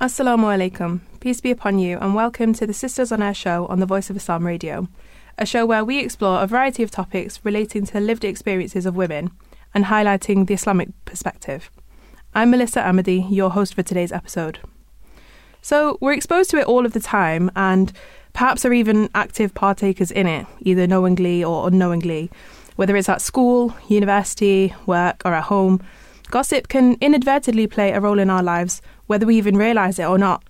Assalamu alaikum. Peace be upon you, and welcome to the Sisters on Air show on the Voice of Islam radio, a show where we explore a variety of topics relating to the lived experiences of women and highlighting the Islamic perspective. I'm Melissa Amadi, your host for today's episode. So, we're exposed to it all of the time, and perhaps are even active partakers in it, either knowingly or unknowingly, whether it's at school, university, work, or at home. Gossip can inadvertently play a role in our lives whether we even realise it or not.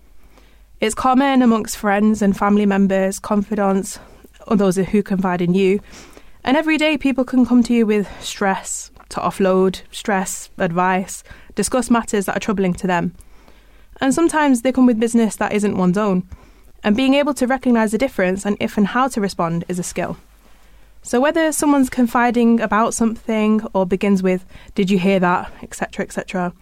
It's common amongst friends and family members, confidants, or those who confide in you. And every day, people can come to you with stress to offload, stress, advice, discuss matters that are troubling to them. And sometimes they come with business that isn't one's own. And being able to recognise the difference and if and how to respond is a skill. So whether someone's confiding about something or begins with, Did you hear that? etc., etc.,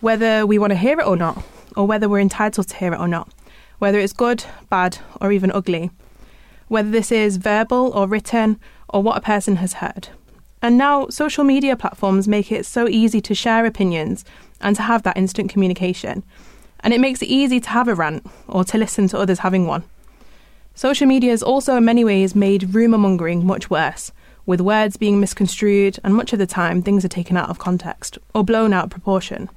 whether we want to hear it or not, or whether we're entitled to hear it or not, whether it's good, bad, or even ugly, whether this is verbal or written, or what a person has heard. And now, social media platforms make it so easy to share opinions and to have that instant communication. And it makes it easy to have a rant or to listen to others having one. Social media has also, in many ways, made rumour mongering much worse, with words being misconstrued, and much of the time things are taken out of context or blown out of proportion.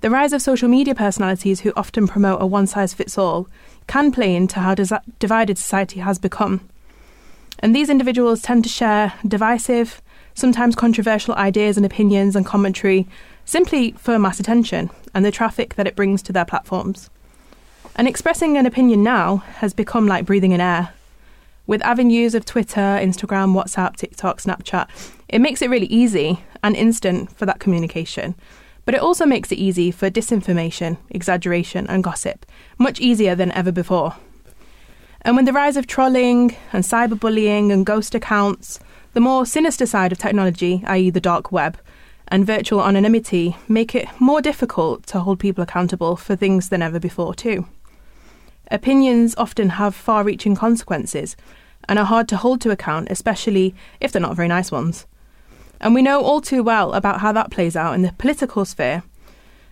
The rise of social media personalities who often promote a one size fits all can play into how des- divided society has become. And these individuals tend to share divisive, sometimes controversial ideas and opinions and commentary simply for mass attention and the traffic that it brings to their platforms. And expressing an opinion now has become like breathing in air. With avenues of Twitter, Instagram, WhatsApp, TikTok, Snapchat, it makes it really easy and instant for that communication but it also makes it easy for disinformation, exaggeration, and gossip, much easier than ever before. And with the rise of trolling and cyberbullying and ghost accounts, the more sinister side of technology, i.e., the dark web, and virtual anonymity make it more difficult to hold people accountable for things than ever before, too. Opinions often have far reaching consequences and are hard to hold to account, especially if they're not very nice ones. And we know all too well about how that plays out in the political sphere.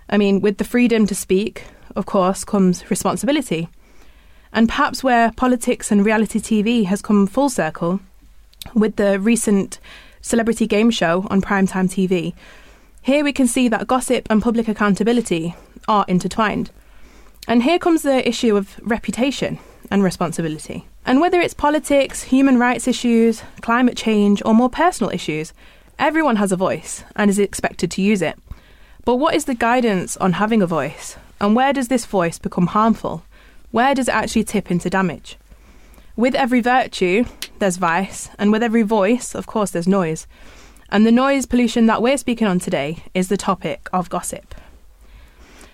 I mean, with the freedom to speak, of course, comes responsibility. And perhaps where politics and reality TV has come full circle, with the recent celebrity game show on primetime TV, here we can see that gossip and public accountability are intertwined. And here comes the issue of reputation and responsibility. And whether it's politics, human rights issues, climate change, or more personal issues, Everyone has a voice and is expected to use it. But what is the guidance on having a voice? And where does this voice become harmful? Where does it actually tip into damage? With every virtue, there's vice, and with every voice, of course, there's noise. And the noise pollution that we're speaking on today is the topic of gossip.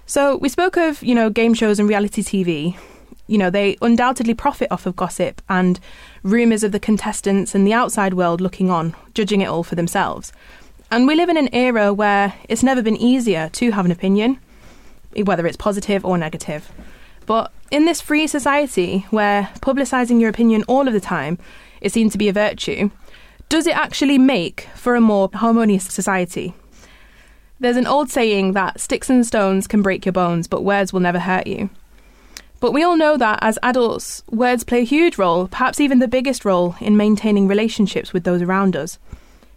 So, we spoke of, you know, game shows and reality TV, you know, they undoubtedly profit off of gossip and rumours of the contestants and the outside world looking on, judging it all for themselves. And we live in an era where it's never been easier to have an opinion, whether it's positive or negative. But in this free society where publicising your opinion all of the time is seen to be a virtue, does it actually make for a more harmonious society? There's an old saying that sticks and stones can break your bones, but words will never hurt you. But we all know that as adults, words play a huge role, perhaps even the biggest role, in maintaining relationships with those around us.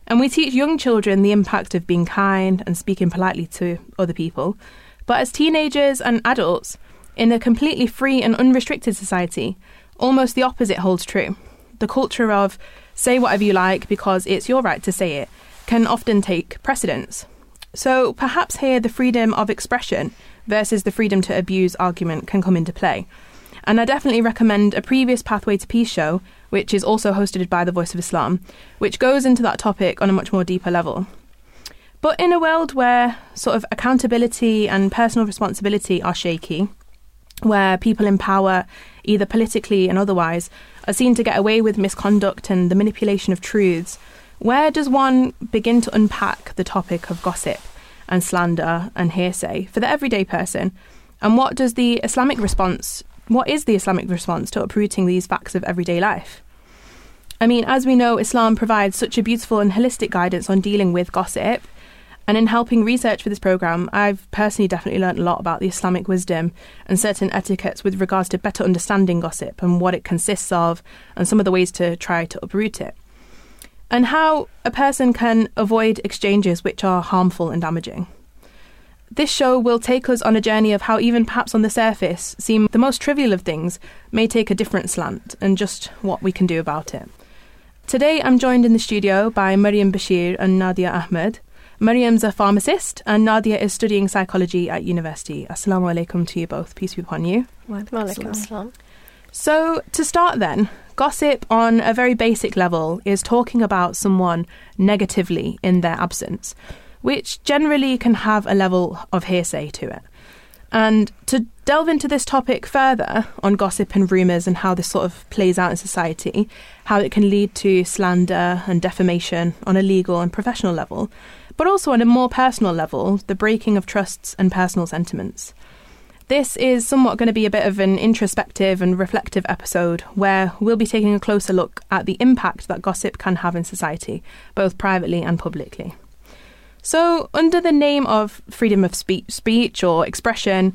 And we teach young children the impact of being kind and speaking politely to other people. But as teenagers and adults, in a completely free and unrestricted society, almost the opposite holds true. The culture of say whatever you like because it's your right to say it can often take precedence. So perhaps here the freedom of expression versus the freedom to abuse argument can come into play. And I definitely recommend a previous Pathway to Peace show, which is also hosted by the Voice of Islam, which goes into that topic on a much more deeper level. But in a world where sort of accountability and personal responsibility are shaky, where people in power, either politically and otherwise, are seen to get away with misconduct and the manipulation of truths, where does one begin to unpack the topic of gossip? And slander and hearsay for the everyday person? And what does the Islamic response, what is the Islamic response to uprooting these facts of everyday life? I mean, as we know, Islam provides such a beautiful and holistic guidance on dealing with gossip, And in helping research for this programme, I've personally definitely learned a lot about the Islamic wisdom and certain etiquettes with regards to better understanding gossip and what it consists of and some of the ways to try to uproot it. And how a person can avoid exchanges which are harmful and damaging. This show will take us on a journey of how, even perhaps on the surface, seem the most trivial of things may take a different slant and just what we can do about it. Today, I'm joined in the studio by Mariam Bashir and Nadia Ahmed. Mariam's a pharmacist and Nadia is studying psychology at university. Assalamu alaikum to you both. Peace be upon you. Wa Walaikum So, to start then, gossip on a very basic level is talking about someone negatively in their absence which generally can have a level of hearsay to it. And to delve into this topic further on gossip and rumours and how this sort of plays out in society, how it can lead to slander and defamation on a legal and professional level, but also on a more personal level, the breaking of trusts and personal sentiments. This is somewhat going to be a bit of an introspective and reflective episode where we'll be taking a closer look at the impact that gossip can have in society, both privately and publicly. So, under the name of freedom of speech, speech or expression,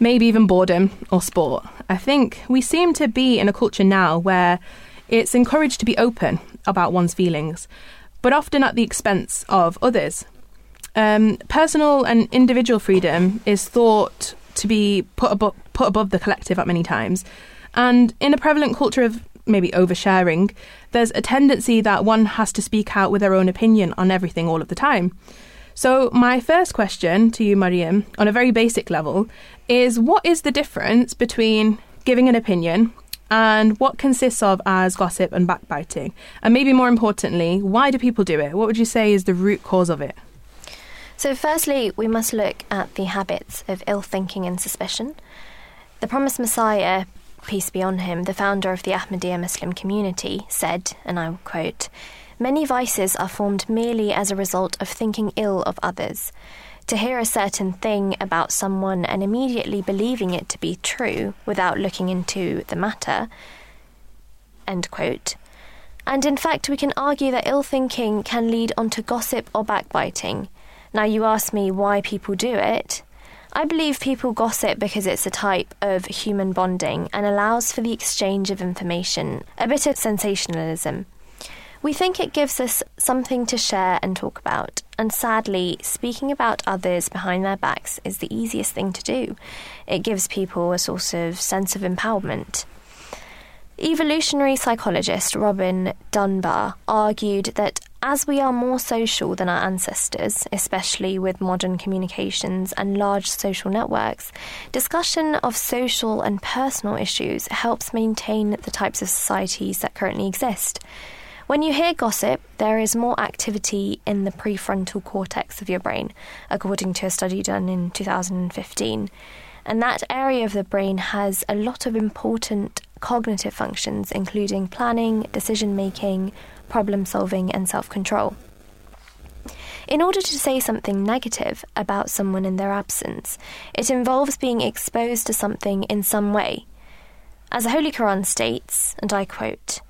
maybe even boredom or sport, I think we seem to be in a culture now where it's encouraged to be open about one's feelings, but often at the expense of others. Um, personal and individual freedom is thought to be put above, put above the collective at many times. And in a prevalent culture of maybe oversharing, there's a tendency that one has to speak out with their own opinion on everything all of the time. So, my first question to you, Mariam, on a very basic level, is what is the difference between giving an opinion and what consists of as gossip and backbiting? And maybe more importantly, why do people do it? What would you say is the root cause of it? So, firstly, we must look at the habits of ill thinking and suspicion. The promised Messiah, peace be on him, the founder of the Ahmadiyya Muslim community, said, and I will quote, Many vices are formed merely as a result of thinking ill of others. To hear a certain thing about someone and immediately believing it to be true without looking into the matter. End quote. And in fact, we can argue that ill thinking can lead on to gossip or backbiting. Now, you ask me why people do it. I believe people gossip because it's a type of human bonding and allows for the exchange of information, a bit of sensationalism. We think it gives us something to share and talk about, and sadly, speaking about others behind their backs is the easiest thing to do. It gives people a sort of sense of empowerment. Evolutionary psychologist Robin Dunbar argued that as we are more social than our ancestors, especially with modern communications and large social networks, discussion of social and personal issues helps maintain the types of societies that currently exist. When you hear gossip, there is more activity in the prefrontal cortex of your brain, according to a study done in 2015. And that area of the brain has a lot of important cognitive functions, including planning, decision making, problem solving, and self control. In order to say something negative about someone in their absence, it involves being exposed to something in some way. As the Holy Quran states, and I quote,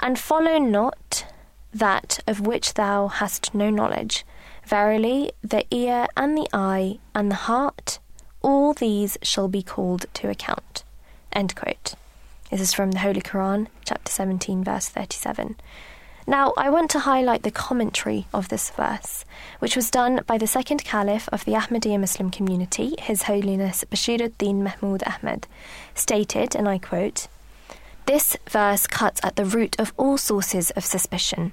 and follow not that of which thou hast no knowledge. Verily, the ear and the eye and the heart, all these shall be called to account. End quote. This is from the Holy Quran, chapter 17, verse 37. Now, I want to highlight the commentary of this verse, which was done by the second caliph of the Ahmadiyya Muslim community, His Holiness Bashiruddin Mahmud Ahmad, stated, and I quote, this verse cuts at the root of all sources of suspicion.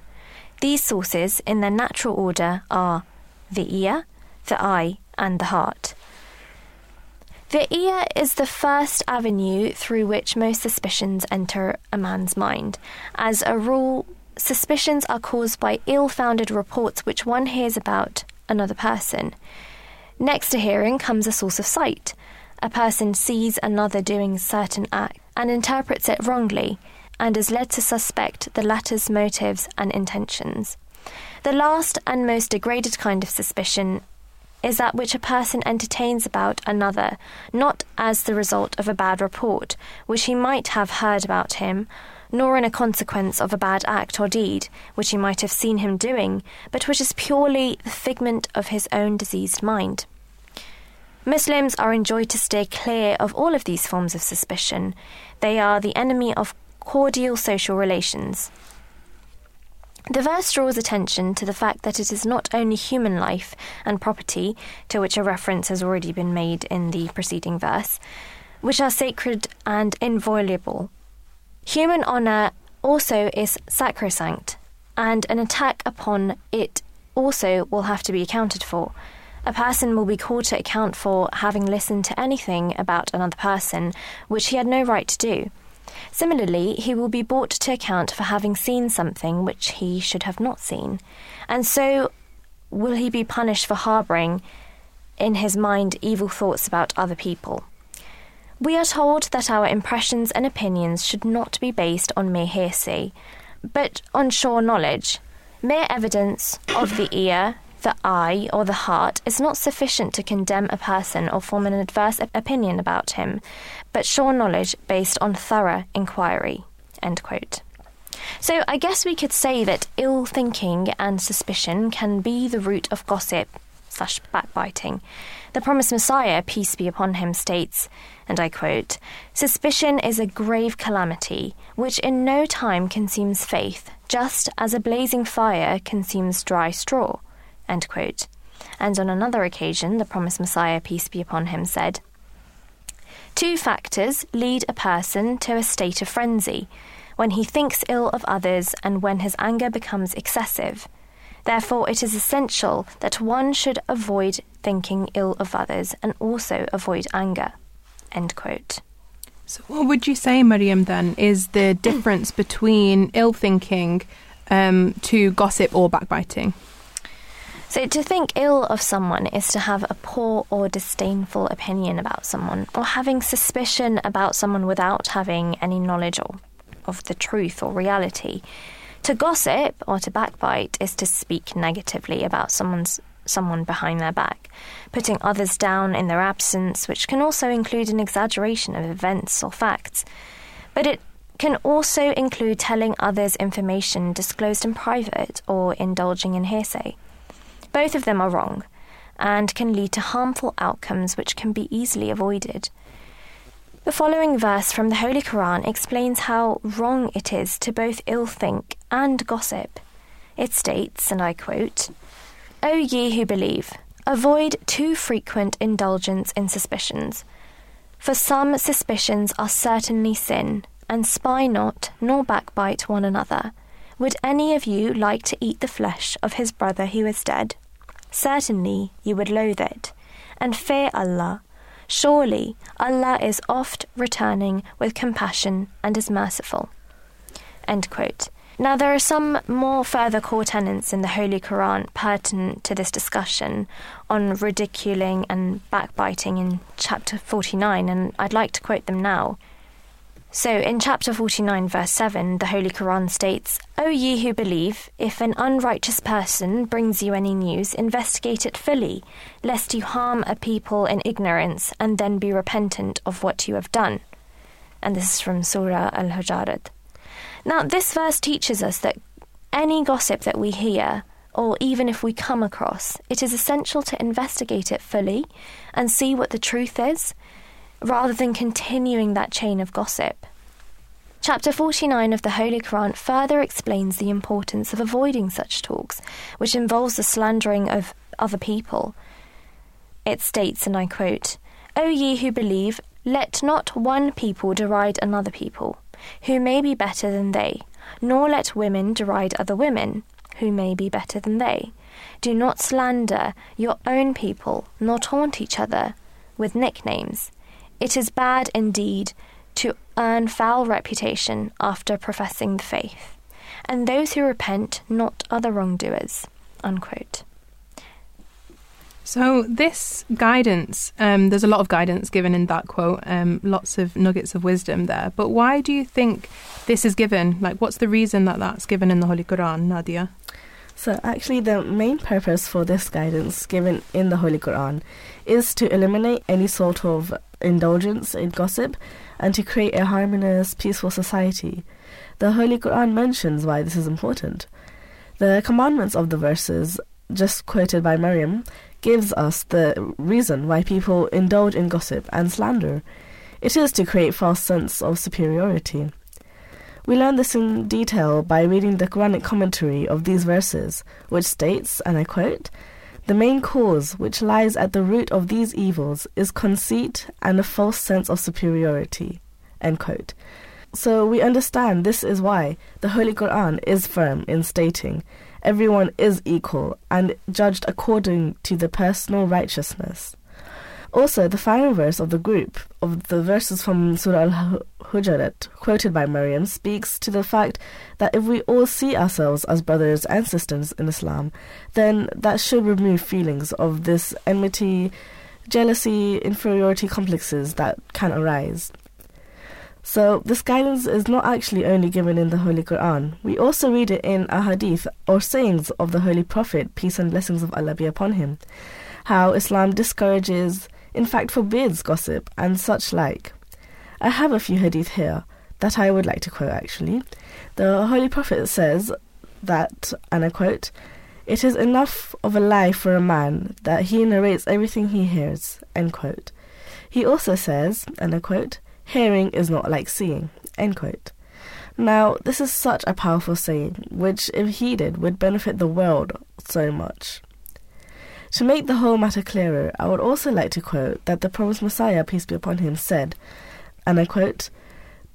These sources, in their natural order, are the ear, the eye, and the heart. The ear is the first avenue through which most suspicions enter a man's mind. As a rule, suspicions are caused by ill founded reports which one hears about another person. Next to hearing comes a source of sight. A person sees another doing certain act and interprets it wrongly and is led to suspect the latter's motives and intentions. The last and most degraded kind of suspicion is that which a person entertains about another, not as the result of a bad report, which he might have heard about him, nor in a consequence of a bad act or deed which he might have seen him doing, but which is purely the figment of his own diseased mind. Muslims are enjoined to stay clear of all of these forms of suspicion. They are the enemy of cordial social relations. The verse draws attention to the fact that it is not only human life and property, to which a reference has already been made in the preceding verse, which are sacred and inviolable. Human honour also is sacrosanct, and an attack upon it also will have to be accounted for. A person will be called to account for having listened to anything about another person which he had no right to do. Similarly, he will be brought to account for having seen something which he should have not seen, and so will he be punished for harbouring in his mind evil thoughts about other people. We are told that our impressions and opinions should not be based on mere hearsay, but on sure knowledge. Mere evidence of the ear, the eye, or the heart is not sufficient to condemn a person or form an adverse opinion about him, but sure knowledge based on thorough inquiry. So I guess we could say that ill thinking and suspicion can be the root of gossip slash backbiting. The promised Messiah, peace be upon him, states, and I quote, Suspicion is a grave calamity, which in no time consumes faith, just as a blazing fire consumes dry straw. End quote. And on another occasion, the promised Messiah, peace be upon him, said, Two factors lead a person to a state of frenzy when he thinks ill of others and when his anger becomes excessive. Therefore, it is essential that one should avoid thinking ill of others and also avoid anger. End quote. So, what would you say, Miriam, then, is the difference between ill thinking um, to gossip or backbiting? So, to think ill of someone is to have a poor or disdainful opinion about someone, or having suspicion about someone without having any knowledge or, of the truth or reality. To gossip or to backbite is to speak negatively about someone's someone behind their back, putting others down in their absence, which can also include an exaggeration of events or facts. But it can also include telling others information disclosed in private or indulging in hearsay. Both of them are wrong and can lead to harmful outcomes which can be easily avoided. The following verse from the Holy Quran explains how wrong it is to both ill think and gossip. It states, and I quote, O ye who believe, avoid too frequent indulgence in suspicions. For some suspicions are certainly sin, and spy not, nor backbite one another. Would any of you like to eat the flesh of his brother who is dead? Certainly you would loathe it. And fear Allah. Surely Allah is oft returning with compassion and is merciful. Now, there are some more further core tenets in the Holy Quran pertinent to this discussion on ridiculing and backbiting in chapter 49, and I'd like to quote them now. So, in chapter 49, verse 7, the Holy Quran states, O ye who believe, if an unrighteous person brings you any news, investigate it fully, lest you harm a people in ignorance and then be repentant of what you have done. And this is from Surah Al Hujurat. Now, this verse teaches us that any gossip that we hear, or even if we come across, it is essential to investigate it fully and see what the truth is rather than continuing that chain of gossip. Chapter 49 of the Holy Quran further explains the importance of avoiding such talks, which involves the slandering of other people. It states, and I quote, O ye who believe, let not one people deride another people, who may be better than they, nor let women deride other women, who may be better than they. Do not slander your own people, nor taunt each other with nicknames. It is bad indeed to earn foul reputation after professing the faith, and those who repent not the wrongdoers. Unquote. So, this guidance, um, there's a lot of guidance given in that quote, um, lots of nuggets of wisdom there. But why do you think this is given? Like, what's the reason that that's given in the Holy Quran, Nadia? So, actually, the main purpose for this guidance given in the Holy Quran is to eliminate any sort of indulgence in gossip and to create a harmonious, peaceful society. The Holy Quran mentions why this is important. The commandments of the verses just quoted by Mariam gives us the reason why people indulge in gossip and slander. It is to create false sense of superiority. We learn this in detail by reading the Quranic commentary of these verses, which states, and I quote, The main cause which lies at the root of these evils is conceit and a false sense of superiority. End quote. So we understand this is why the Holy Quran is firm in stating everyone is equal and judged according to the personal righteousness. Also, the final verse of the group of the verses from Surah Al Hujurat, quoted by Mariam, speaks to the fact that if we all see ourselves as brothers and sisters in Islam, then that should remove feelings of this enmity, jealousy, inferiority complexes that can arise. So, this guidance is not actually only given in the Holy Quran. We also read it in a hadith or sayings of the Holy Prophet, peace and blessings of Allah be upon him. How Islam discourages in fact forbids gossip and such like. I have a few hadith here that I would like to quote actually. The Holy Prophet says that, and I quote, It is enough of a lie for a man that he narrates everything he hears, end quote. He also says, and I quote, Hearing is not like seeing, end quote. Now, this is such a powerful saying, which, if heeded, would benefit the world so much. To make the whole matter clearer, I would also like to quote that the promised Messiah, peace be upon him, said, and I quote,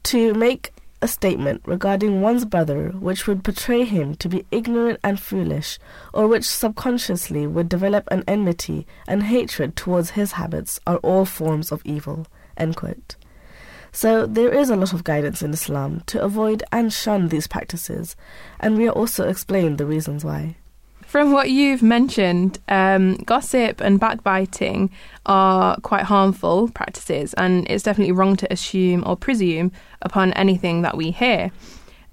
to make a statement regarding one's brother which would portray him to be ignorant and foolish, or which subconsciously would develop an enmity and hatred towards his habits, are all forms of evil. So there is a lot of guidance in Islam to avoid and shun these practices, and we are also explained the reasons why. From what you've mentioned, um, gossip and backbiting are quite harmful practices, and it's definitely wrong to assume or presume upon anything that we hear.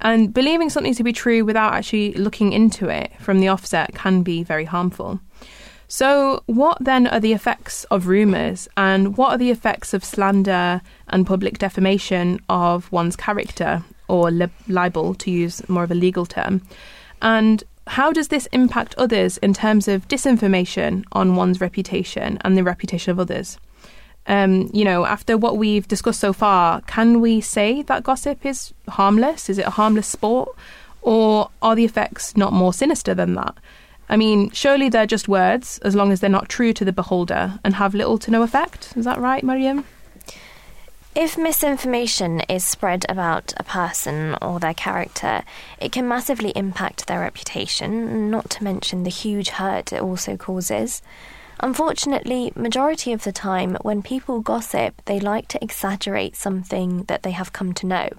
And believing something to be true without actually looking into it from the offset can be very harmful. So, what then are the effects of rumours, and what are the effects of slander and public defamation of one's character, or li- libel, to use more of a legal term? And how does this impact others in terms of disinformation on one's reputation and the reputation of others? Um, you know, after what we've discussed so far, can we say that gossip is harmless? Is it a harmless sport? Or are the effects not more sinister than that? I mean, surely they're just words as long as they're not true to the beholder and have little to no effect. Is that right, Mariam? If misinformation is spread about a person or their character, it can massively impact their reputation, not to mention the huge hurt it also causes. Unfortunately, majority of the time when people gossip, they like to exaggerate something that they have come to know.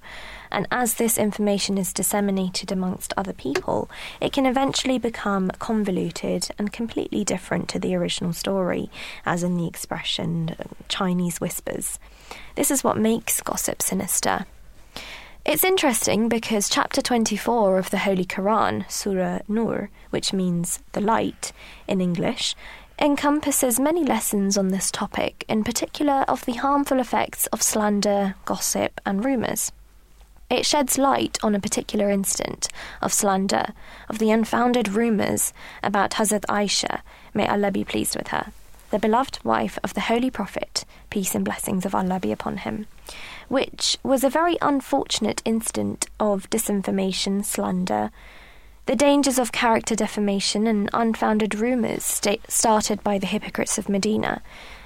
And as this information is disseminated amongst other people, it can eventually become convoluted and completely different to the original story, as in the expression Chinese whispers. This is what makes gossip sinister. It's interesting because chapter 24 of the Holy Quran, Surah Nur, which means the light in English, encompasses many lessons on this topic, in particular of the harmful effects of slander, gossip, and rumours. It sheds light on a particular instant of slander, of the unfounded rumours about Hazrat Aisha, may Allah be pleased with her the beloved wife of the Holy Prophet, peace and blessings of Allah be upon him, which was a very unfortunate incident of disinformation, slander, the dangers of character defamation and unfounded rumours sta- started by the hypocrites of Medina,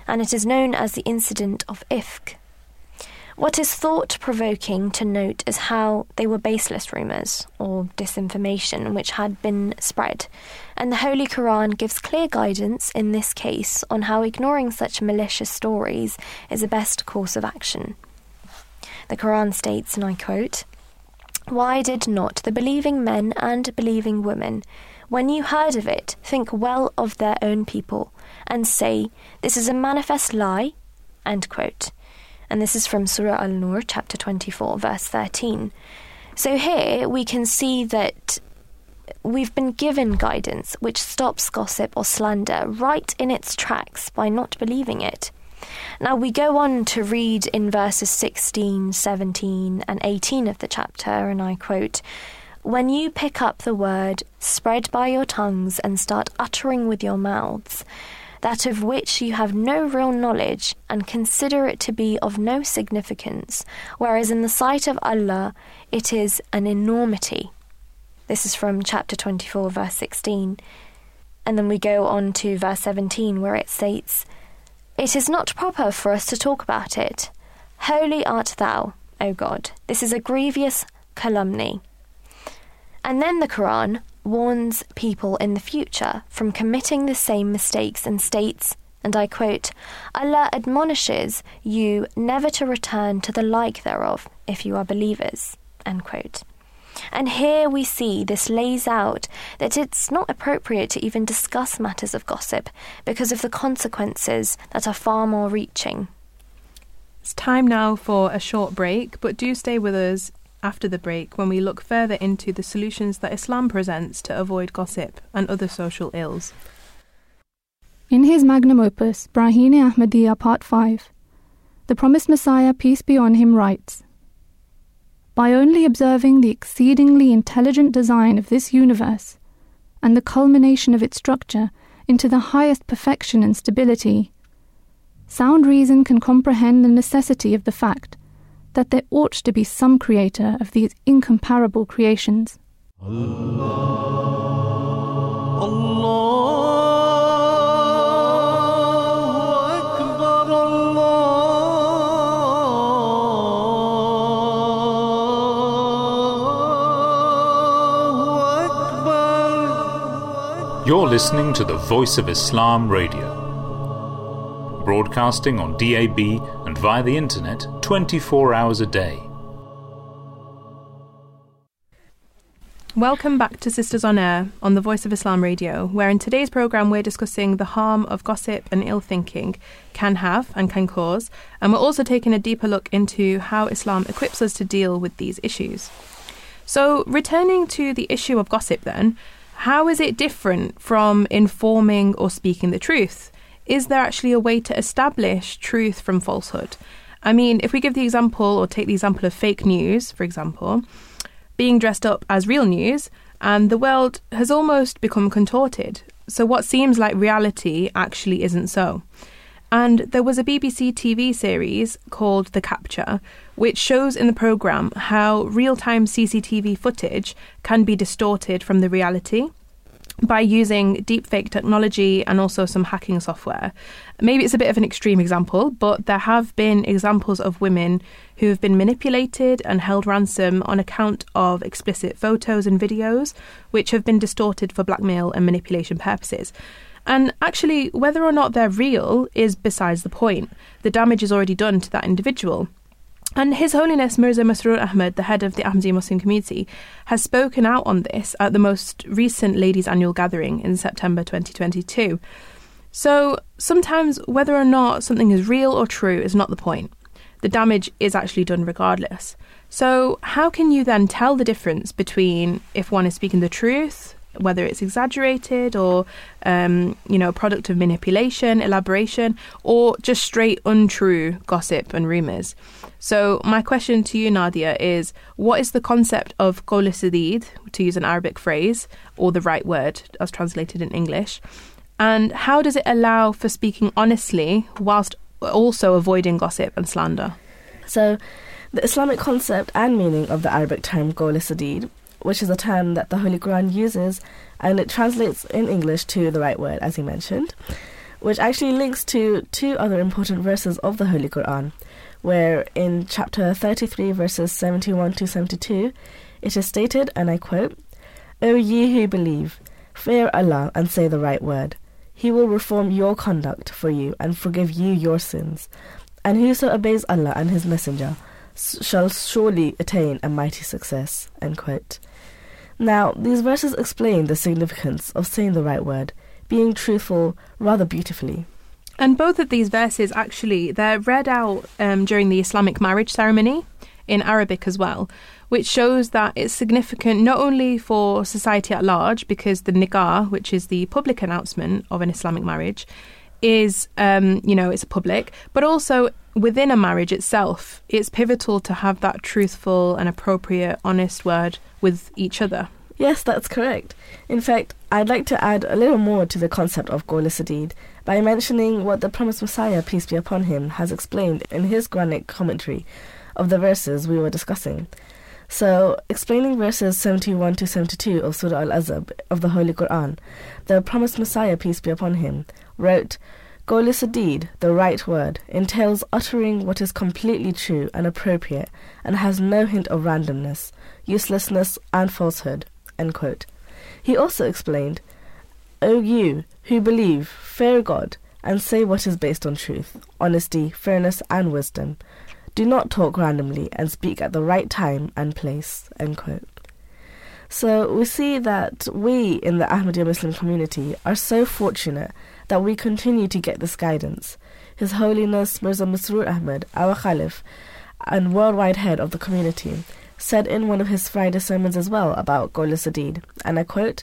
and it is known as the incident of Ifk, what is thought provoking to note is how they were baseless rumours or disinformation which had been spread, and the Holy Quran gives clear guidance in this case on how ignoring such malicious stories is the best course of action. The Quran states, and I quote, Why did not the believing men and believing women, when you heard of it, think well of their own people, and say, This is a manifest lie? End quote and this is from Surah Al Nur, chapter 24, verse 13. So here we can see that we've been given guidance which stops gossip or slander right in its tracks by not believing it. Now we go on to read in verses 16, 17, and 18 of the chapter, and I quote, When you pick up the word, spread by your tongues, and start uttering with your mouths, that of which you have no real knowledge, and consider it to be of no significance, whereas in the sight of Allah it is an enormity. This is from chapter 24, verse 16. And then we go on to verse 17, where it states, It is not proper for us to talk about it. Holy art thou, O God. This is a grievous calumny. And then the Quran warns people in the future from committing the same mistakes and states, and I quote, Allah admonishes you never to return to the like thereof if you are believers. End quote. And here we see this lays out that it's not appropriate to even discuss matters of gossip because of the consequences that are far more reaching. It's time now for a short break, but do stay with us after the break when we look further into the solutions that Islam presents to avoid gossip and other social ills. In his magnum opus, Brahine Ahmadiyya Part 5, the promised Messiah, peace be on him, writes By only observing the exceedingly intelligent design of this universe and the culmination of its structure into the highest perfection and stability, sound reason can comprehend the necessity of the fact that there ought to be some creator of these incomparable creations. Allah, You're listening to the Voice of Islam Radio broadcasting on DAB and via the internet 24 hours a day. Welcome back to Sisters on Air on the Voice of Islam Radio, where in today's programme we're discussing the harm of gossip and ill thinking can have and can cause, and we're also taking a deeper look into how Islam equips us to deal with these issues. So, returning to the issue of gossip, then, how is it different from informing or speaking the truth? is there actually a way to establish truth from falsehood? I mean, if we give the example or take the example of fake news, for example, being dressed up as real news, and the world has almost become contorted. So, what seems like reality actually isn't so. And there was a BBC TV series called The Capture, which shows in the programme how real time CCTV footage can be distorted from the reality by using deepfake technology and also some hacking software. Maybe it's a bit of an extreme example, but there have been examples of women who have been manipulated and held ransom on account of explicit photos and videos, which have been distorted for blackmail and manipulation purposes. And actually, whether or not they're real is besides the point. The damage is already done to that individual. And His Holiness Mirza Masroor Ahmad, the head of the Ahmadiyya Muslim community, has spoken out on this at the most recent Ladies' Annual Gathering in September 2022. So sometimes whether or not something is real or true is not the point. The damage is actually done regardless. So, how can you then tell the difference between if one is speaking the truth whether it's exaggerated or um, you know a product of manipulation, elaboration, or just straight untrue gossip and rumors. So my question to you, Nadia, is what is the concept of qawl sadid, to use an Arabic phrase, or the right word as translated in English, and how does it allow for speaking honestly whilst also avoiding gossip and slander? So, the Islamic concept and meaning of the Arabic term qawl sadid which is a term that the Holy Quran uses, and it translates in English to the right word, as you mentioned, which actually links to two other important verses of the Holy Quran, where in chapter 33, verses 71 to 72, it is stated, and I quote, O ye who believe, fear Allah and say the right word. He will reform your conduct for you and forgive you your sins. And whoso obeys Allah and His Messenger shall surely attain a mighty success. Now, these verses explain the significance of saying the right word, being truthful rather beautifully. And both of these verses actually they're read out um, during the Islamic marriage ceremony in Arabic as well, which shows that it's significant not only for society at large, because the nikah, which is the public announcement of an Islamic marriage, is, um, you know, it's public, but also within a marriage itself, it's pivotal to have that truthful and appropriate, honest word with each other. Yes, that's correct. In fact, I'd like to add a little more to the concept of Qawla Sadid by mentioning what the promised Messiah, peace be upon him, has explained in his Quranic commentary of the verses we were discussing. So, explaining verses 71 to 72 of Surah Al Ahzab of the Holy Quran, the promised Messiah, peace be upon him, wrote, Qawla Sadid, the right word, entails uttering what is completely true and appropriate and has no hint of randomness, uselessness, and falsehood. He also explained, O you who believe, fear God, and say what is based on truth, honesty, fairness, and wisdom. Do not talk randomly and speak at the right time and place. So we see that we in the Ahmadiyya Muslim community are so fortunate that we continue to get this guidance. His Holiness Mirza Masroor Ahmad, our Khalif, and worldwide head of the community, said in one of his Friday sermons as well about Qawla Sadid, and I quote,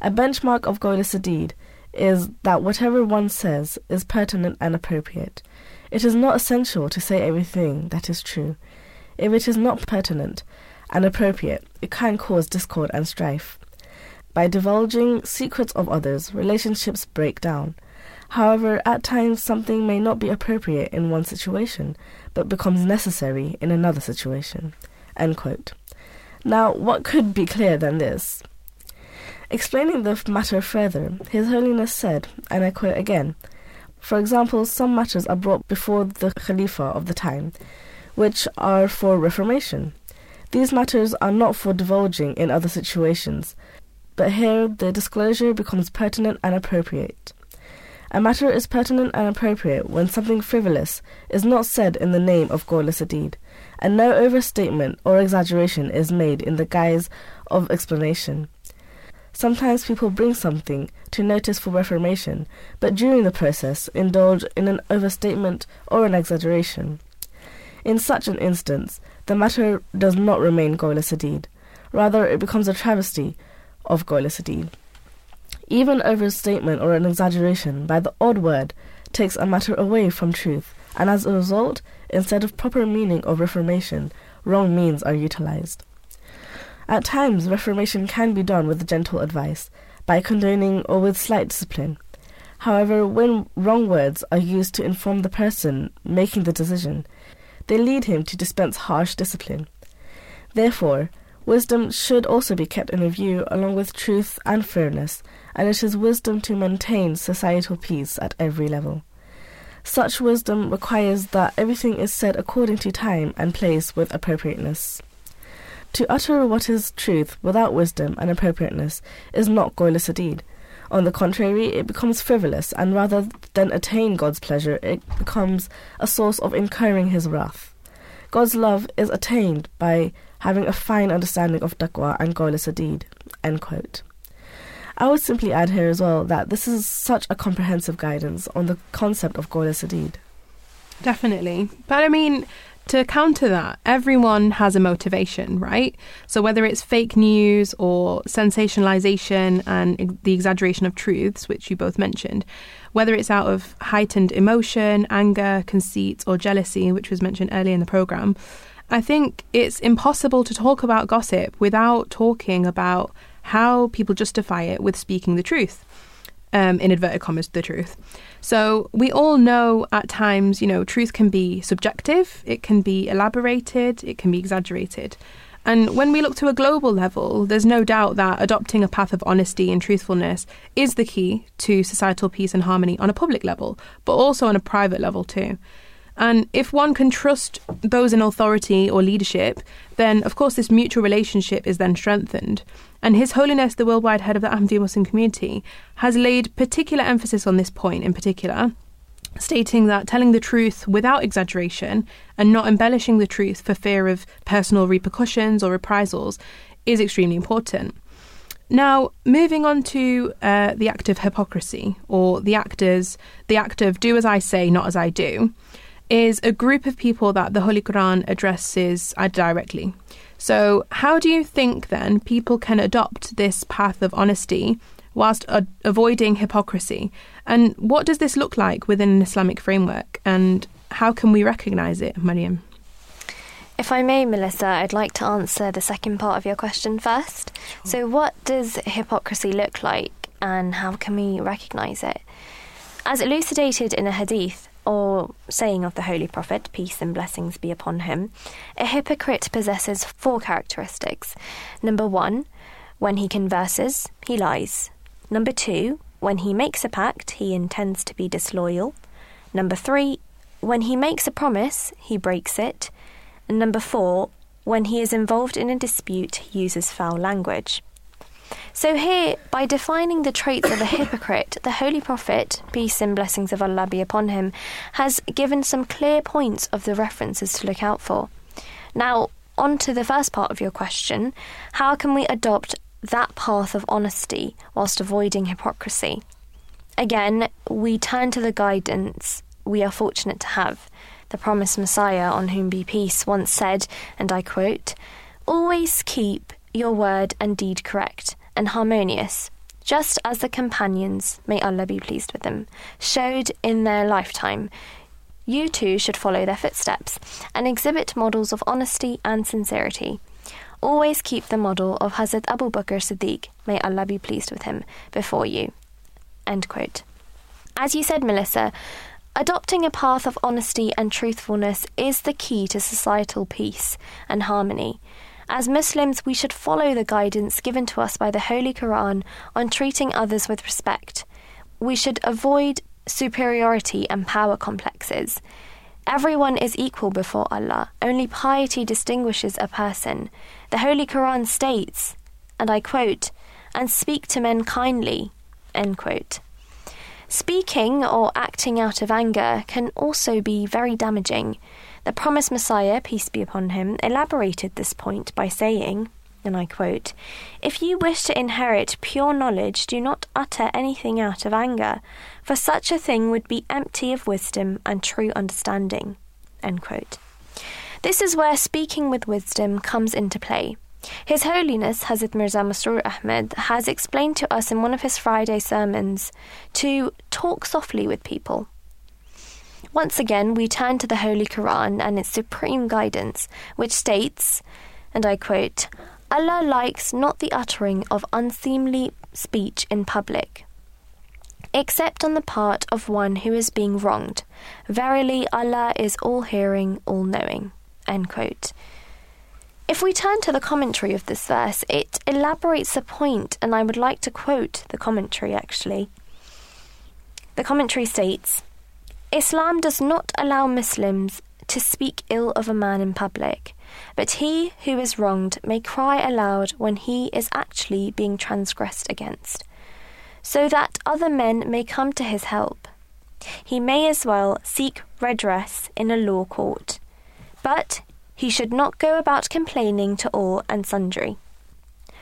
A benchmark of Qawla Sadid is that whatever one says is pertinent and appropriate. It is not essential to say everything that is true. If it is not pertinent and appropriate, it can cause discord and strife. By divulging secrets of others, relationships break down. However, at times something may not be appropriate in one situation, but becomes necessary in another situation. Now, what could be clearer than this? Explaining the matter further, His Holiness said, and I quote again, for example, some matters are brought before the Khalifa of the time, which are for reformation. These matters are not for divulging in other situations, but here the disclosure becomes pertinent and appropriate. A matter is pertinent and appropriate when something frivolous is not said in the name of Qawla Sadid, and no overstatement or exaggeration is made in the guise of explanation. Sometimes people bring something to notice for reformation, but during the process indulge in an overstatement or an exaggeration. In such an instance, the matter does not remain Qawla Sadid, rather it becomes a travesty of Qawla Sadid. Even overstatement or an exaggeration by the odd word takes a matter away from truth, and as a result, instead of proper meaning of reformation, wrong means are utilized. At times, reformation can be done with gentle advice, by condoning or with slight discipline. However, when wrong words are used to inform the person making the decision, they lead him to dispense harsh discipline. Therefore, wisdom should also be kept in view along with truth and fairness, and it is wisdom to maintain societal peace at every level. Such wisdom requires that everything is said according to time and place with appropriateness. To utter what is truth without wisdom and appropriateness is not Qawla Sadid. On the contrary, it becomes frivolous, and rather than attain God's pleasure, it becomes a source of incurring His wrath. God's love is attained by having a fine understanding of taqwa and Sadid. End quote. I would simply add here as well that this is such a comprehensive guidance on the concept of Qawla Sadid. Definitely. But I mean, to counter that, everyone has a motivation, right? So whether it's fake news or sensationalization and the exaggeration of truths, which you both mentioned, whether it's out of heightened emotion, anger, conceit, or jealousy, which was mentioned earlier in the program, I think it's impossible to talk about gossip without talking about how people justify it with speaking the truth um, in inverted commas, the truth. So we all know at times, you know, truth can be subjective, it can be elaborated, it can be exaggerated. And when we look to a global level, there's no doubt that adopting a path of honesty and truthfulness is the key to societal peace and harmony on a public level, but also on a private level too. And if one can trust those in authority or leadership, then of course this mutual relationship is then strengthened. And His Holiness, the worldwide head of the Ahmadiyya Muslim community, has laid particular emphasis on this point in particular, stating that telling the truth without exaggeration and not embellishing the truth for fear of personal repercussions or reprisals is extremely important. Now, moving on to uh, the act of hypocrisy, or the actors, the act of do as I say, not as I do. Is a group of people that the Holy Quran addresses uh, directly. So, how do you think then people can adopt this path of honesty whilst uh, avoiding hypocrisy? And what does this look like within an Islamic framework? And how can we recognize it, Mariam? If I may, Melissa, I'd like to answer the second part of your question first. Sure. So, what does hypocrisy look like, and how can we recognise it? As elucidated in a hadith, or saying of the Holy Prophet, peace and blessings be upon him, a hypocrite possesses four characteristics. Number one, when he converses, he lies. Number two, when he makes a pact, he intends to be disloyal. Number three, when he makes a promise, he breaks it. And number four, when he is involved in a dispute, he uses foul language. So, here, by defining the traits of a hypocrite, the Holy Prophet, peace and blessings of Allah be upon him, has given some clear points of the references to look out for. Now, on to the first part of your question how can we adopt that path of honesty whilst avoiding hypocrisy? Again, we turn to the guidance we are fortunate to have. The promised Messiah, on whom be peace, once said, and I quote, Always keep your word and deed correct and harmonious, just as the companions, may Allah be pleased with them, showed in their lifetime. You too should follow their footsteps and exhibit models of honesty and sincerity. Always keep the model of Hazrat Abu Bakr Siddiq, may Allah be pleased with him, before you. As you said, Melissa, Adopting a path of honesty and truthfulness is the key to societal peace and harmony. As Muslims, we should follow the guidance given to us by the Holy Quran on treating others with respect. We should avoid superiority and power complexes. Everyone is equal before Allah. Only piety distinguishes a person. The Holy Quran states, and I quote, and speak to men kindly, end quote. Speaking or acting out of anger can also be very damaging. The promised Messiah, peace be upon him, elaborated this point by saying, and I quote, If you wish to inherit pure knowledge, do not utter anything out of anger, for such a thing would be empty of wisdom and true understanding. End quote. This is where speaking with wisdom comes into play. His Holiness Hazrat Mirza Masroor Ahmed has explained to us in one of his Friday sermons to talk softly with people. Once again, we turn to the Holy Quran and its supreme guidance, which states, and I quote, Allah likes not the uttering of unseemly speech in public, except on the part of one who is being wronged. Verily, Allah is all hearing, all knowing. End quote. If we turn to the commentary of this verse, it elaborates a point, and I would like to quote the commentary actually. The commentary states Islam does not allow Muslims to speak ill of a man in public, but he who is wronged may cry aloud when he is actually being transgressed against, so that other men may come to his help. He may as well seek redress in a law court. But he should not go about complaining to all and sundry,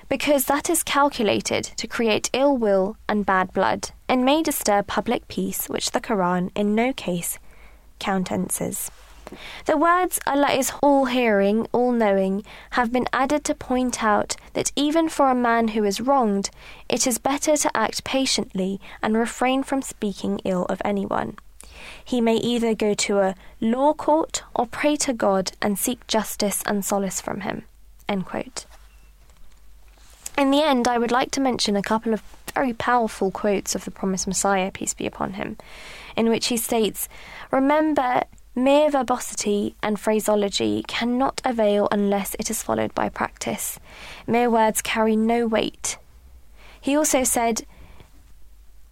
because that is calculated to create ill will and bad blood, and may disturb public peace, which the Quran in no case countenances. The words Allah is all hearing, all knowing have been added to point out that even for a man who is wronged, it is better to act patiently and refrain from speaking ill of anyone he may either go to a law court or pray to God and seek justice and solace from him. In the end, I would like to mention a couple of very powerful quotes of the promised Messiah, peace be upon him, in which he states, Remember, mere verbosity and phraseology cannot avail unless it is followed by practice. Mere words carry no weight. He also said,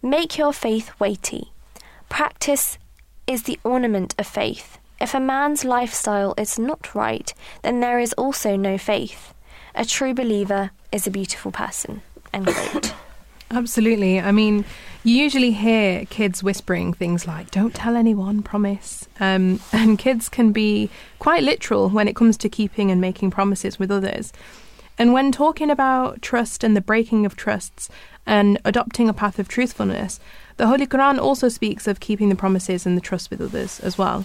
Make your faith weighty. Practice is the ornament of faith. If a man's lifestyle is not right, then there is also no faith. A true believer is a beautiful person. End quote. Absolutely. I mean, you usually hear kids whispering things like, don't tell anyone, promise. Um, and kids can be quite literal when it comes to keeping and making promises with others. And when talking about trust and the breaking of trusts and adopting a path of truthfulness, the Holy Quran also speaks of keeping the promises and the trust with others as well.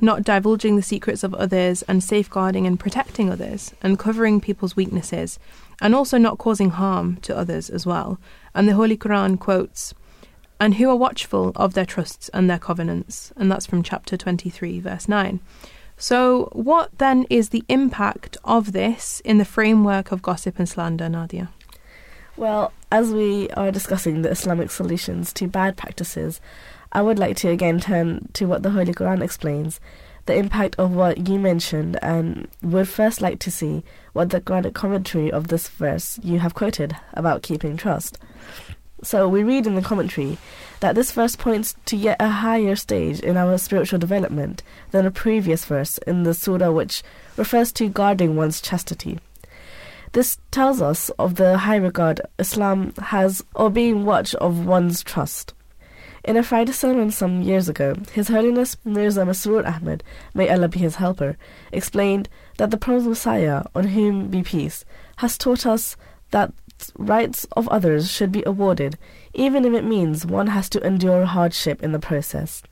Not divulging the secrets of others, and safeguarding and protecting others, and covering people's weaknesses, and also not causing harm to others as well. And the Holy Quran quotes, and who are watchful of their trusts and their covenants. And that's from chapter 23, verse 9. So, what then is the impact of this in the framework of gossip and slander, Nadia? Well, as we are discussing the Islamic solutions to bad practices, I would like to again turn to what the Holy Quran explains, the impact of what you mentioned, and would first like to see what the Quranic commentary of this verse you have quoted about keeping trust. So we read in the commentary that this verse points to yet a higher stage in our spiritual development than a previous verse in the surah which refers to guarding one's chastity. This tells us of the high regard Islam has or being watch of one's trust. In a Friday sermon some years ago, His Holiness Mirza Masroor Ahmed, may Allah be his helper, explained that the Promised Messiah, on whom be peace, has taught us that rights of others should be awarded, even if it means one has to endure hardship in the process.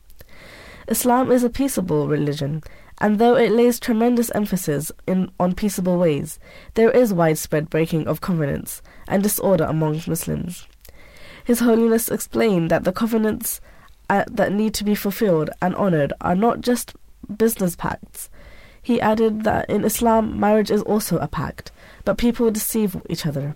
Islam is a peaceable religion, and though it lays tremendous emphasis in, on peaceable ways, there is widespread breaking of covenants and disorder among Muslims. His Holiness explained that the covenants uh, that need to be fulfilled and honored are not just business pacts. He added that in Islam, marriage is also a pact, but people deceive each other.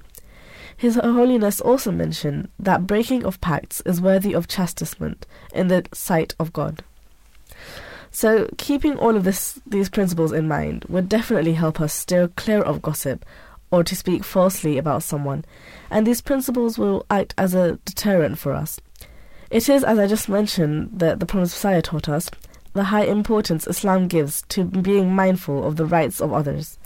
His Holiness also mentioned that breaking of pacts is worthy of chastisement in the sight of God. So, keeping all of this, these principles in mind would definitely help us steer clear of gossip or to speak falsely about someone, and these principles will act as a deterrent for us. It is, as I just mentioned, that the Promised Messiah taught us the high importance Islam gives to being mindful of the rights of others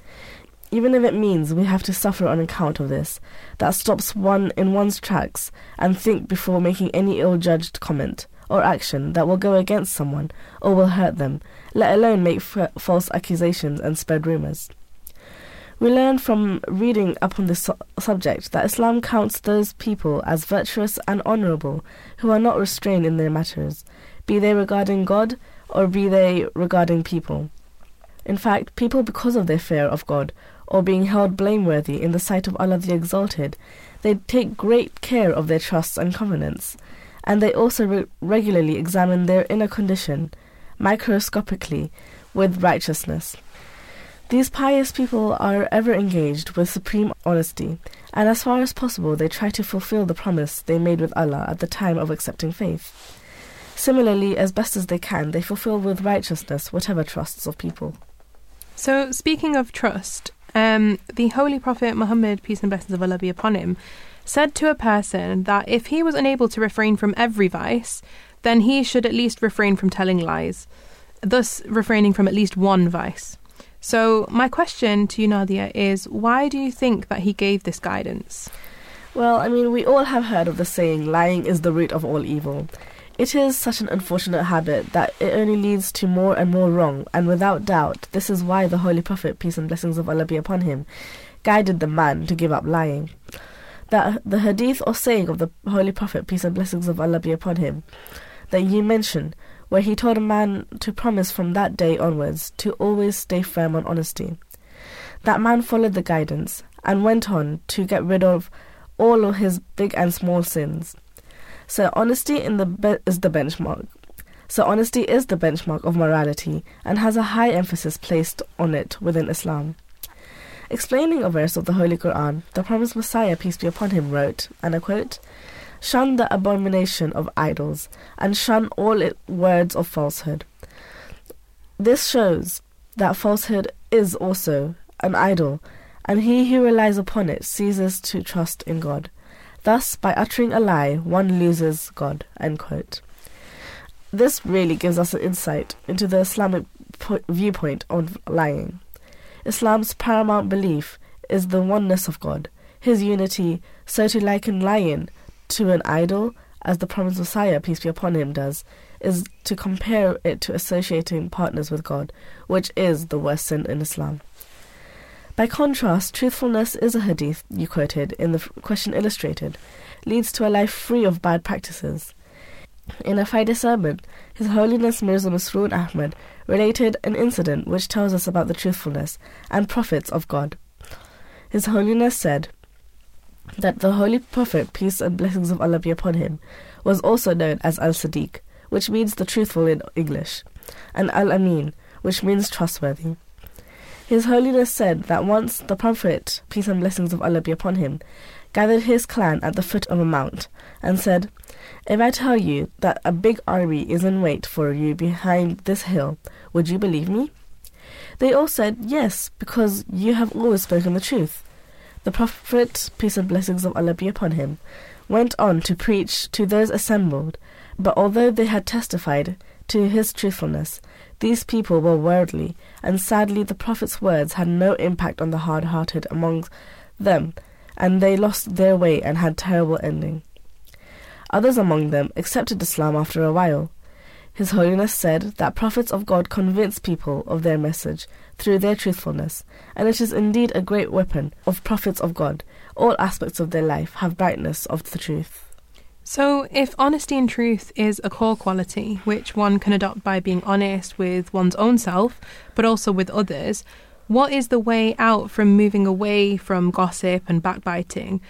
even if it means we have to suffer on account of this, that stops one in one's tracks and think before making any ill judged comment or action that will go against someone or will hurt them, let alone make f- false accusations and spread rumours. We learn from reading up on this su- subject that Islam counts those people as virtuous and honourable who are not restrained in their matters, be they regarding God or be they regarding people. In fact, people, because of their fear of God, or being held blameworthy in the sight of Allah the Exalted, they take great care of their trusts and covenants, and they also re- regularly examine their inner condition, microscopically, with righteousness. These pious people are ever engaged with supreme honesty, and as far as possible they try to fulfill the promise they made with Allah at the time of accepting faith. Similarly, as best as they can, they fulfill with righteousness whatever trusts of people. So, speaking of trust, um, the Holy Prophet Muhammad, peace and blessings of Allah be upon him, said to a person that if he was unable to refrain from every vice, then he should at least refrain from telling lies, thus refraining from at least one vice. So, my question to you, Nadia, is why do you think that he gave this guidance? Well, I mean, we all have heard of the saying, lying is the root of all evil. It is such an unfortunate habit that it only leads to more and more wrong, and without doubt, this is why the Holy Prophet, peace and blessings of Allah be upon him, guided the man to give up lying. That the hadith or saying of the Holy Prophet, peace and blessings of Allah be upon him, that you mentioned, where he told a man to promise from that day onwards to always stay firm on honesty. That man followed the guidance and went on to get rid of all of his big and small sins. So honesty in the be- is the benchmark. So honesty is the benchmark of morality and has a high emphasis placed on it within Islam. Explaining a verse of the Holy Quran, the promised Messiah, peace be upon him, wrote, and I quote, Shun the abomination of idols, and shun all words of falsehood. This shows that falsehood is also an idol, and he who relies upon it ceases to trust in God. Thus, by uttering a lie, one loses God. This really gives us an insight into the Islamic po- viewpoint on lying. Islam's paramount belief is the oneness of God, His unity, so to liken lying to an idol, as the promised Messiah, peace be upon him, does, is to compare it to associating partners with God, which is the worst sin in Islam. By contrast, truthfulness is a hadith you quoted in the question illustrated, leads to a life free of bad practices. In a Friday sermon, His Holiness Mirza Masroor Ahmad related an incident which tells us about the truthfulness and prophets of God. His Holiness said that the Holy Prophet, peace and blessings of Allah be upon him, was also known as Al Sadiq, which means the truthful in English, and Al Amin, which means trustworthy. His Holiness said that once the Prophet, peace and blessings of Allah be upon him, gathered his clan at the foot of a mount and said, If I tell you that a big army is in wait for you behind this hill, would you believe me? They all said, Yes, because you have always spoken the truth. The Prophet, peace and blessings of Allah be upon him, went on to preach to those assembled, but although they had testified to his truthfulness, these people were worldly, and sadly the Prophet's words had no impact on the hard hearted among them, and they lost their way and had terrible ending. Others among them accepted Islam after a while. His Holiness said that prophets of God convince people of their message through their truthfulness, and it is indeed a great weapon of prophets of God. All aspects of their life have brightness of the truth. So, if honesty and truth is a core quality which one can adopt by being honest with one's own self, but also with others, what is the way out from moving away from gossip and backbiting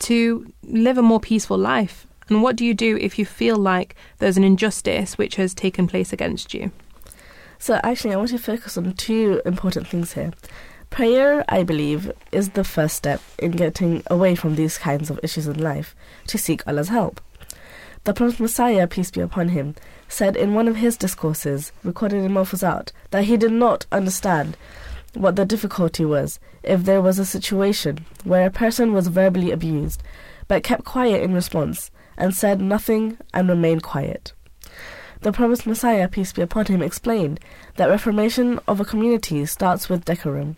to live a more peaceful life? And what do you do if you feel like there's an injustice which has taken place against you? So, actually, I want to focus on two important things here. Prayer, I believe, is the first step in getting away from these kinds of issues in life to seek Allah's help. The Promised Messiah, peace be upon him, said in one of his discourses, recorded in Malfuzat, that he did not understand what the difficulty was if there was a situation where a person was verbally abused, but kept quiet in response and said nothing and remained quiet. The promised Messiah, peace be upon him, explained that reformation of a community starts with decorum.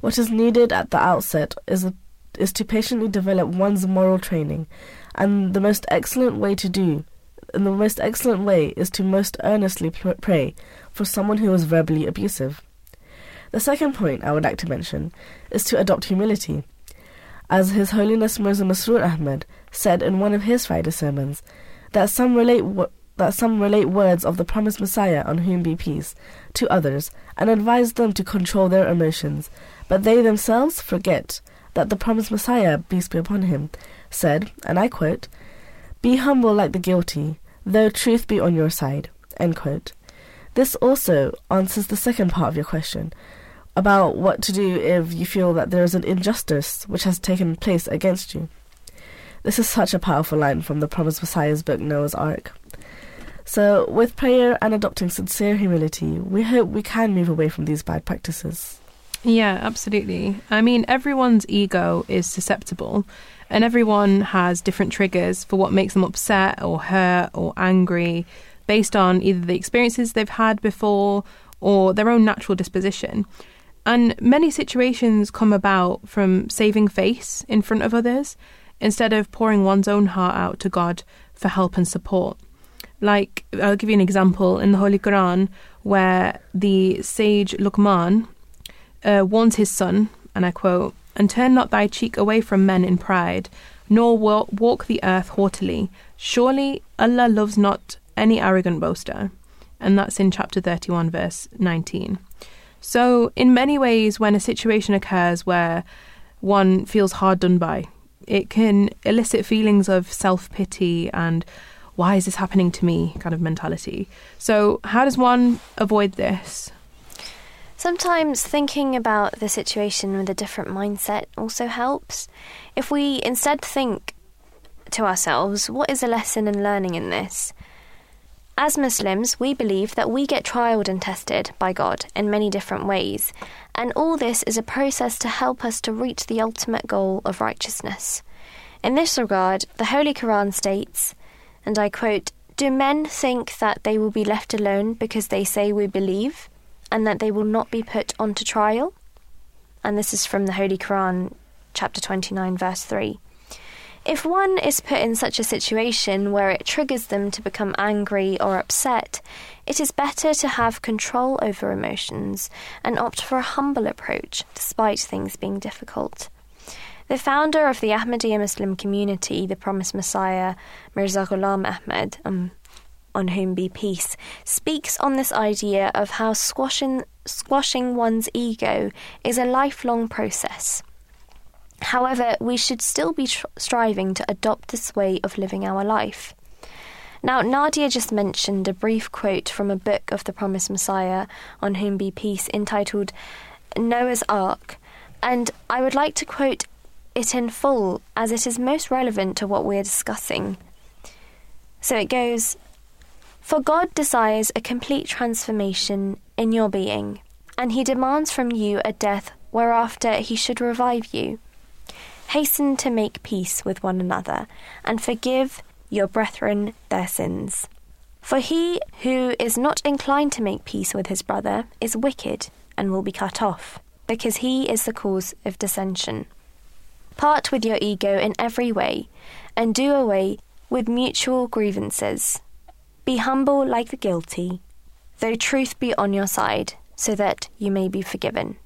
What is needed at the outset is a, is to patiently develop one's moral training, and the most excellent way to do, and the most excellent way is to most earnestly pray for someone who is verbally abusive. The second point I would like to mention is to adopt humility. As His Holiness Mirza Masroor Ahmad said in one of his Friday sermons, that some relate that some relate words of the promised Messiah on whom be peace to others and advise them to control their emotions, but they themselves forget that the promised Messiah, peace be upon him, said, and I quote, Be humble like the guilty, though truth be on your side. This also answers the second part of your question about what to do if you feel that there is an injustice which has taken place against you. This is such a powerful line from the Promised Messiah's book Noah's Ark. So, with prayer and adopting sincere humility, we hope we can move away from these bad practices. Yeah, absolutely. I mean, everyone's ego is susceptible, and everyone has different triggers for what makes them upset or hurt or angry based on either the experiences they've had before or their own natural disposition. And many situations come about from saving face in front of others instead of pouring one's own heart out to God for help and support. Like, I'll give you an example in the Holy Quran where the sage Luqman uh, warns his son, and I quote, And turn not thy cheek away from men in pride, nor walk the earth haughtily. Surely Allah loves not any arrogant boaster. And that's in chapter 31, verse 19. So, in many ways, when a situation occurs where one feels hard done by, it can elicit feelings of self pity and why is this happening to me kind of mentality. So, how does one avoid this? Sometimes thinking about the situation with a different mindset also helps. If we instead think to ourselves, what is a lesson in learning in this? As Muslims, we believe that we get trialed and tested by God in many different ways, and all this is a process to help us to reach the ultimate goal of righteousness. In this regard, the Holy Quran states, and I quote, Do men think that they will be left alone because they say we believe, and that they will not be put onto trial? And this is from the Holy Quran, chapter 29, verse 3. If one is put in such a situation where it triggers them to become angry or upset, it is better to have control over emotions and opt for a humble approach, despite things being difficult. The founder of the Ahmadiyya Muslim community, the Promised Messiah, Mirza Ghulam Ahmad, um, on whom be peace, speaks on this idea of how squashing, squashing one's ego is a lifelong process. However, we should still be tr- striving to adopt this way of living our life. Now, Nadia just mentioned a brief quote from a book of the promised Messiah, on whom be peace, entitled Noah's Ark, and I would like to quote it in full as it is most relevant to what we're discussing. So it goes For God desires a complete transformation in your being, and He demands from you a death whereafter He should revive you. Hasten to make peace with one another, and forgive your brethren their sins. For he who is not inclined to make peace with his brother is wicked and will be cut off, because he is the cause of dissension. Part with your ego in every way, and do away with mutual grievances. Be humble like the guilty, though truth be on your side, so that you may be forgiven.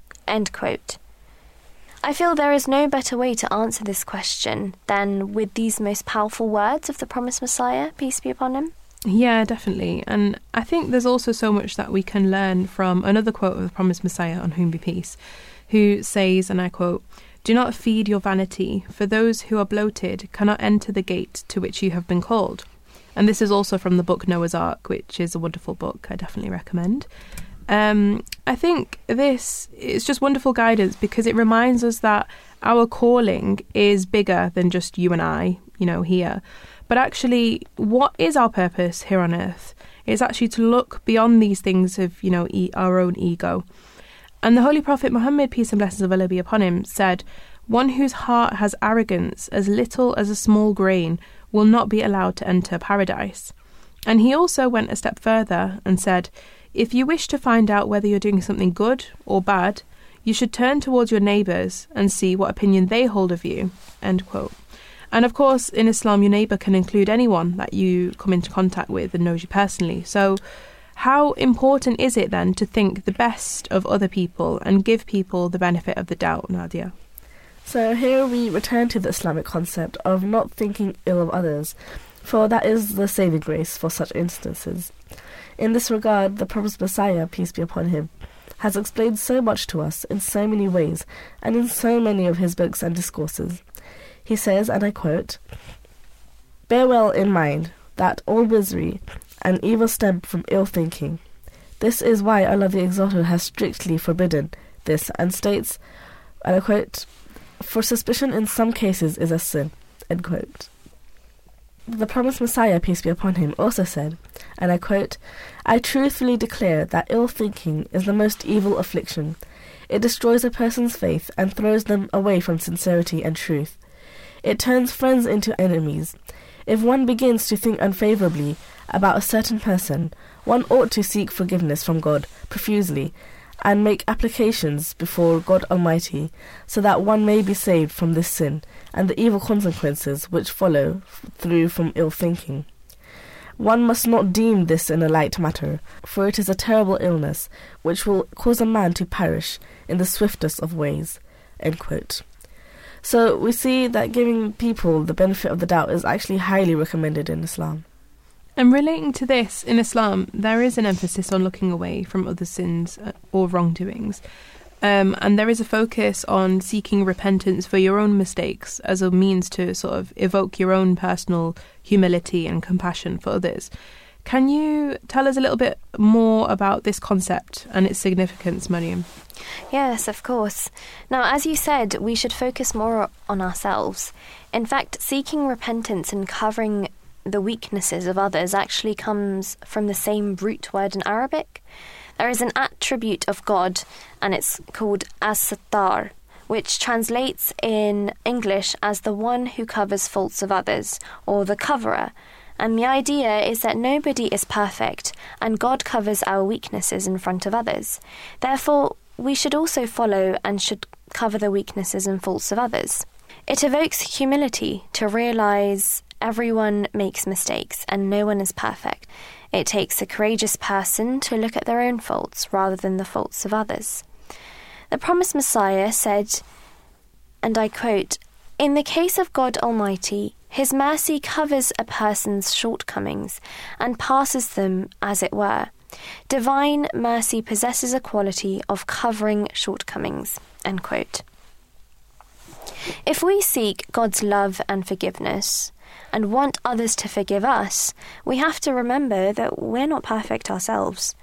I feel there is no better way to answer this question than with these most powerful words of the promised Messiah, peace be upon him. Yeah, definitely. And I think there's also so much that we can learn from another quote of the promised Messiah, on whom be peace, who says, and I quote, Do not feed your vanity, for those who are bloated cannot enter the gate to which you have been called. And this is also from the book Noah's Ark, which is a wonderful book I definitely recommend. Um, I think this is just wonderful guidance because it reminds us that our calling is bigger than just you and I, you know, here. But actually, what is our purpose here on earth? It's actually to look beyond these things of, you know, e- our own ego. And the Holy Prophet Muhammad, peace and blessings of Allah be upon him, said, One whose heart has arrogance as little as a small grain will not be allowed to enter paradise. And he also went a step further and said, if you wish to find out whether you're doing something good or bad, you should turn towards your neighbours and see what opinion they hold of you. End quote. And of course, in Islam, your neighbour can include anyone that you come into contact with and knows you personally. So, how important is it then to think the best of other people and give people the benefit of the doubt, Nadia? So here we return to the Islamic concept of not thinking ill of others, for that is the saving grace for such instances. In this regard, the promised Messiah, peace be upon him, has explained so much to us in so many ways and in so many of his books and discourses. He says, and I quote, Bear well in mind that all misery and evil stem from ill thinking. This is why Allah the Exalted has strictly forbidden this and states, and I quote, For suspicion in some cases is a sin. End quote. The promised Messiah, peace be upon him, also said, and I quote, I truthfully declare that ill thinking is the most evil affliction. It destroys a person's faith and throws them away from sincerity and truth. It turns friends into enemies. If one begins to think unfavorably about a certain person, one ought to seek forgiveness from God profusely and make applications before God Almighty, so that one may be saved from this sin and the evil consequences which follow through from ill thinking. One must not deem this in a light matter, for it is a terrible illness which will cause a man to perish in the swiftest of ways. So we see that giving people the benefit of the doubt is actually highly recommended in Islam. And relating to this, in Islam, there is an emphasis on looking away from other sins uh, or wrongdoings. Um, and there is a focus on seeking repentance for your own mistakes as a means to sort of evoke your own personal humility and compassion for others. Can you tell us a little bit more about this concept and its significance, Mariam? Yes, of course. Now, as you said, we should focus more on ourselves. In fact, seeking repentance and covering the weaknesses of others actually comes from the same root word in Arabic. There is an attribute of God, and it's called as-sattar, which translates in English as the one who covers faults of others, or the coverer. And the idea is that nobody is perfect, and God covers our weaknesses in front of others. Therefore, we should also follow and should cover the weaknesses and faults of others. It evokes humility to realize everyone makes mistakes and no one is perfect. It takes a courageous person to look at their own faults rather than the faults of others. The promised Messiah said, and I quote, In the case of God Almighty, His mercy covers a person's shortcomings and passes them, as it were. Divine mercy possesses a quality of covering shortcomings. End quote. If we seek God's love and forgiveness and want others to forgive us, we have to remember that we're not perfect ourselves.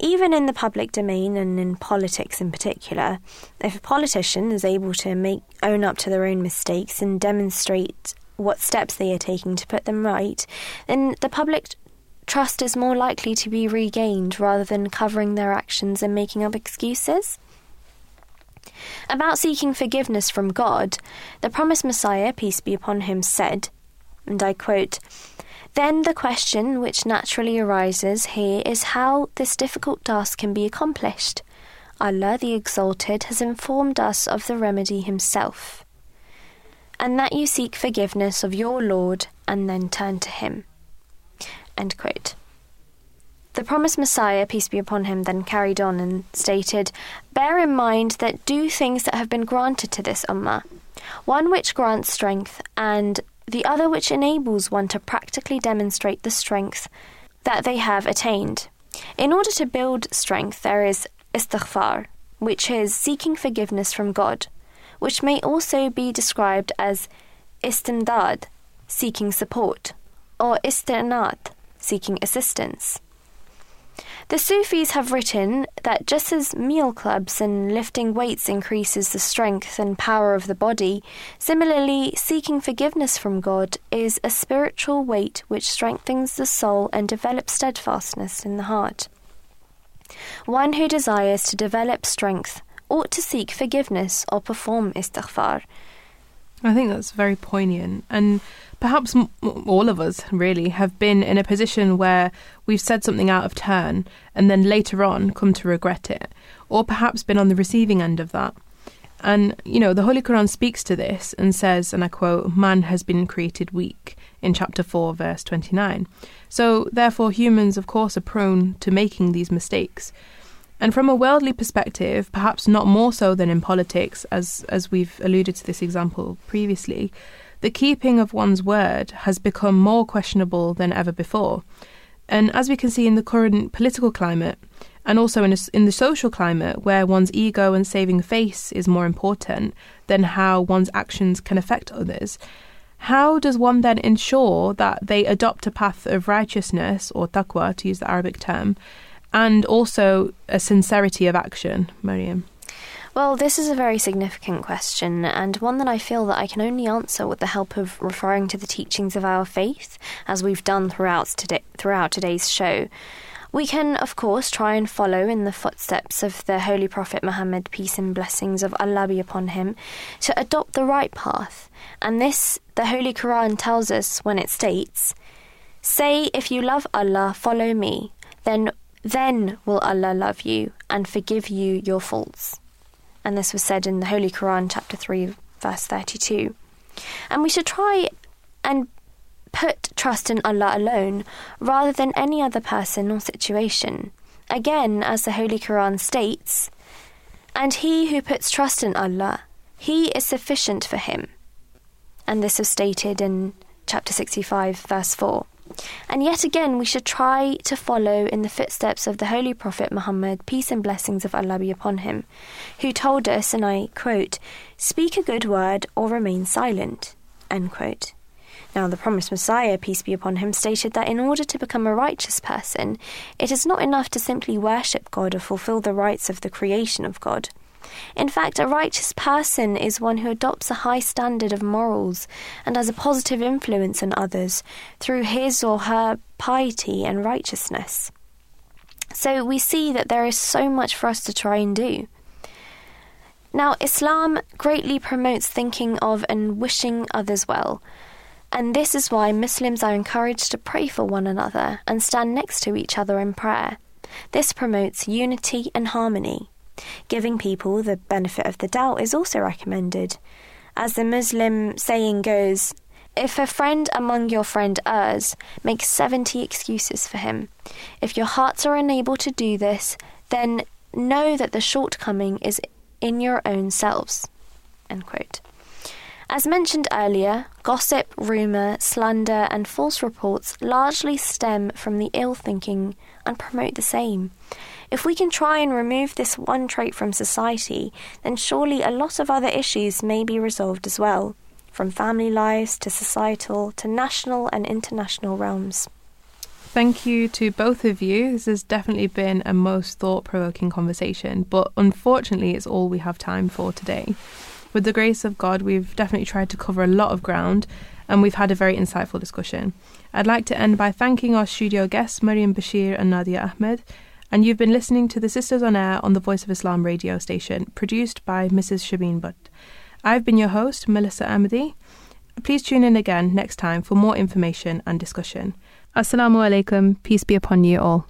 Even in the public domain and in politics in particular, if a politician is able to make own up to their own mistakes and demonstrate what steps they are taking to put them right, then the public trust is more likely to be regained rather than covering their actions and making up excuses. About seeking forgiveness from God, the promised Messiah, peace be upon him, said, and I quote, Then the question which naturally arises here is how this difficult task can be accomplished. Allah the Exalted has informed us of the remedy Himself, and that you seek forgiveness of your Lord and then turn to Him. End quote. The promised Messiah, peace be upon him, then carried on and stated, Bear in mind that do things that have been granted to this Ummah, one which grants strength, and the other which enables one to practically demonstrate the strength that they have attained. In order to build strength, there is istighfar, which is seeking forgiveness from God, which may also be described as istimdad, seeking support, or istinat, seeking assistance. The Sufis have written that just as meal clubs and lifting weights increases the strength and power of the body, similarly, seeking forgiveness from God is a spiritual weight which strengthens the soul and develops steadfastness in the heart. One who desires to develop strength ought to seek forgiveness or perform istighfar. I think that's very poignant. And perhaps m- all of us really have been in a position where we've said something out of turn and then later on come to regret it, or perhaps been on the receiving end of that. And, you know, the Holy Quran speaks to this and says, and I quote, man has been created weak in chapter 4, verse 29. So, therefore, humans, of course, are prone to making these mistakes. And from a worldly perspective, perhaps not more so than in politics, as, as we've alluded to this example previously, the keeping of one's word has become more questionable than ever before. And as we can see in the current political climate, and also in, a, in the social climate where one's ego and saving face is more important than how one's actions can affect others, how does one then ensure that they adopt a path of righteousness, or taqwa to use the Arabic term, and also a sincerity of action, Mariam? Well, this is a very significant question, and one that I feel that I can only answer with the help of referring to the teachings of our faith, as we've done throughout, today, throughout today's show. We can, of course, try and follow in the footsteps of the Holy Prophet Muhammad, peace and blessings of Allah be upon him, to adopt the right path. And this, the Holy Quran tells us when it states, Say, if you love Allah, follow me, then, then will Allah love you and forgive you your faults and this was said in the Holy Quran, chapter 3, verse 32. And we should try and put trust in Allah alone rather than any other person or situation. Again, as the Holy Quran states, and he who puts trust in Allah, he is sufficient for him. And this is stated in chapter 65, verse 4. And yet again, we should try to follow in the footsteps of the Holy Prophet Muhammad, peace and blessings of Allah be upon him, who told us, and I quote, Speak a good word or remain silent. End quote. Now, the promised Messiah, peace be upon him, stated that in order to become a righteous person, it is not enough to simply worship God or fulfill the rights of the creation of God. In fact, a righteous person is one who adopts a high standard of morals and has a positive influence on others through his or her piety and righteousness. So we see that there is so much for us to try and do. Now, Islam greatly promotes thinking of and wishing others well, and this is why Muslims are encouraged to pray for one another and stand next to each other in prayer. This promotes unity and harmony. Giving people the benefit of the doubt is also recommended. As the Muslim saying goes, if a friend among your friend errs, make 70 excuses for him. If your hearts are unable to do this, then know that the shortcoming is in your own selves. As mentioned earlier, gossip, rumour, slander, and false reports largely stem from the ill thinking and promote the same. If we can try and remove this one trait from society, then surely a lot of other issues may be resolved as well, from family lives to societal to national and international realms. Thank you to both of you. This has definitely been a most thought provoking conversation, but unfortunately, it's all we have time for today. With the grace of God, we've definitely tried to cover a lot of ground and we've had a very insightful discussion. I'd like to end by thanking our studio guests, Mariam Bashir and Nadia Ahmed. And you've been listening to the Sisters on Air on the Voice of Islam radio station, produced by Mrs. Shabeen Butt. I've been your host, Melissa Ahmadi. Please tune in again next time for more information and discussion. Assalamu alaikum, peace be upon you all.